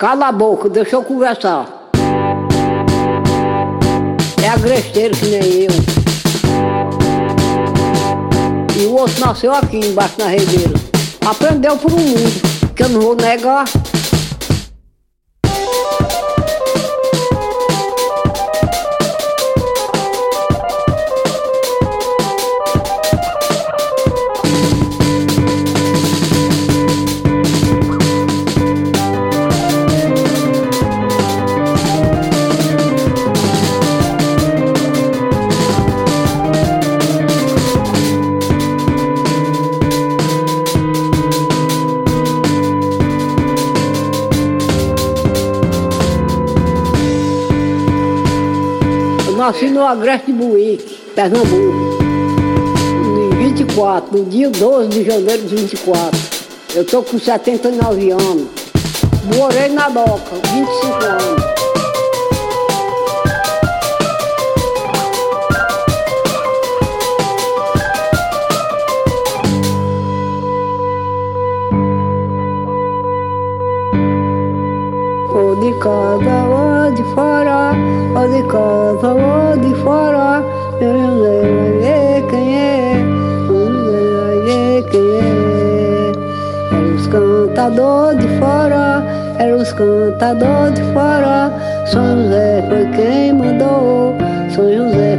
Cala a boca, deixa eu conversar. É agresteiro que nem eu. E o outro nasceu aqui embaixo na redeira. Aprendeu por um mundo, que eu não vou negar. Nasci no Agreste Buíque, Pernambuco, em 24, no dia 12 de janeiro de 24. Eu tô com 79 anos. Morei na Doca, 25 anos. De casa ou de fora, ou de casa ou é. Era os cantador de fora, era os cantador de fora, São José foi quem mandou, São José.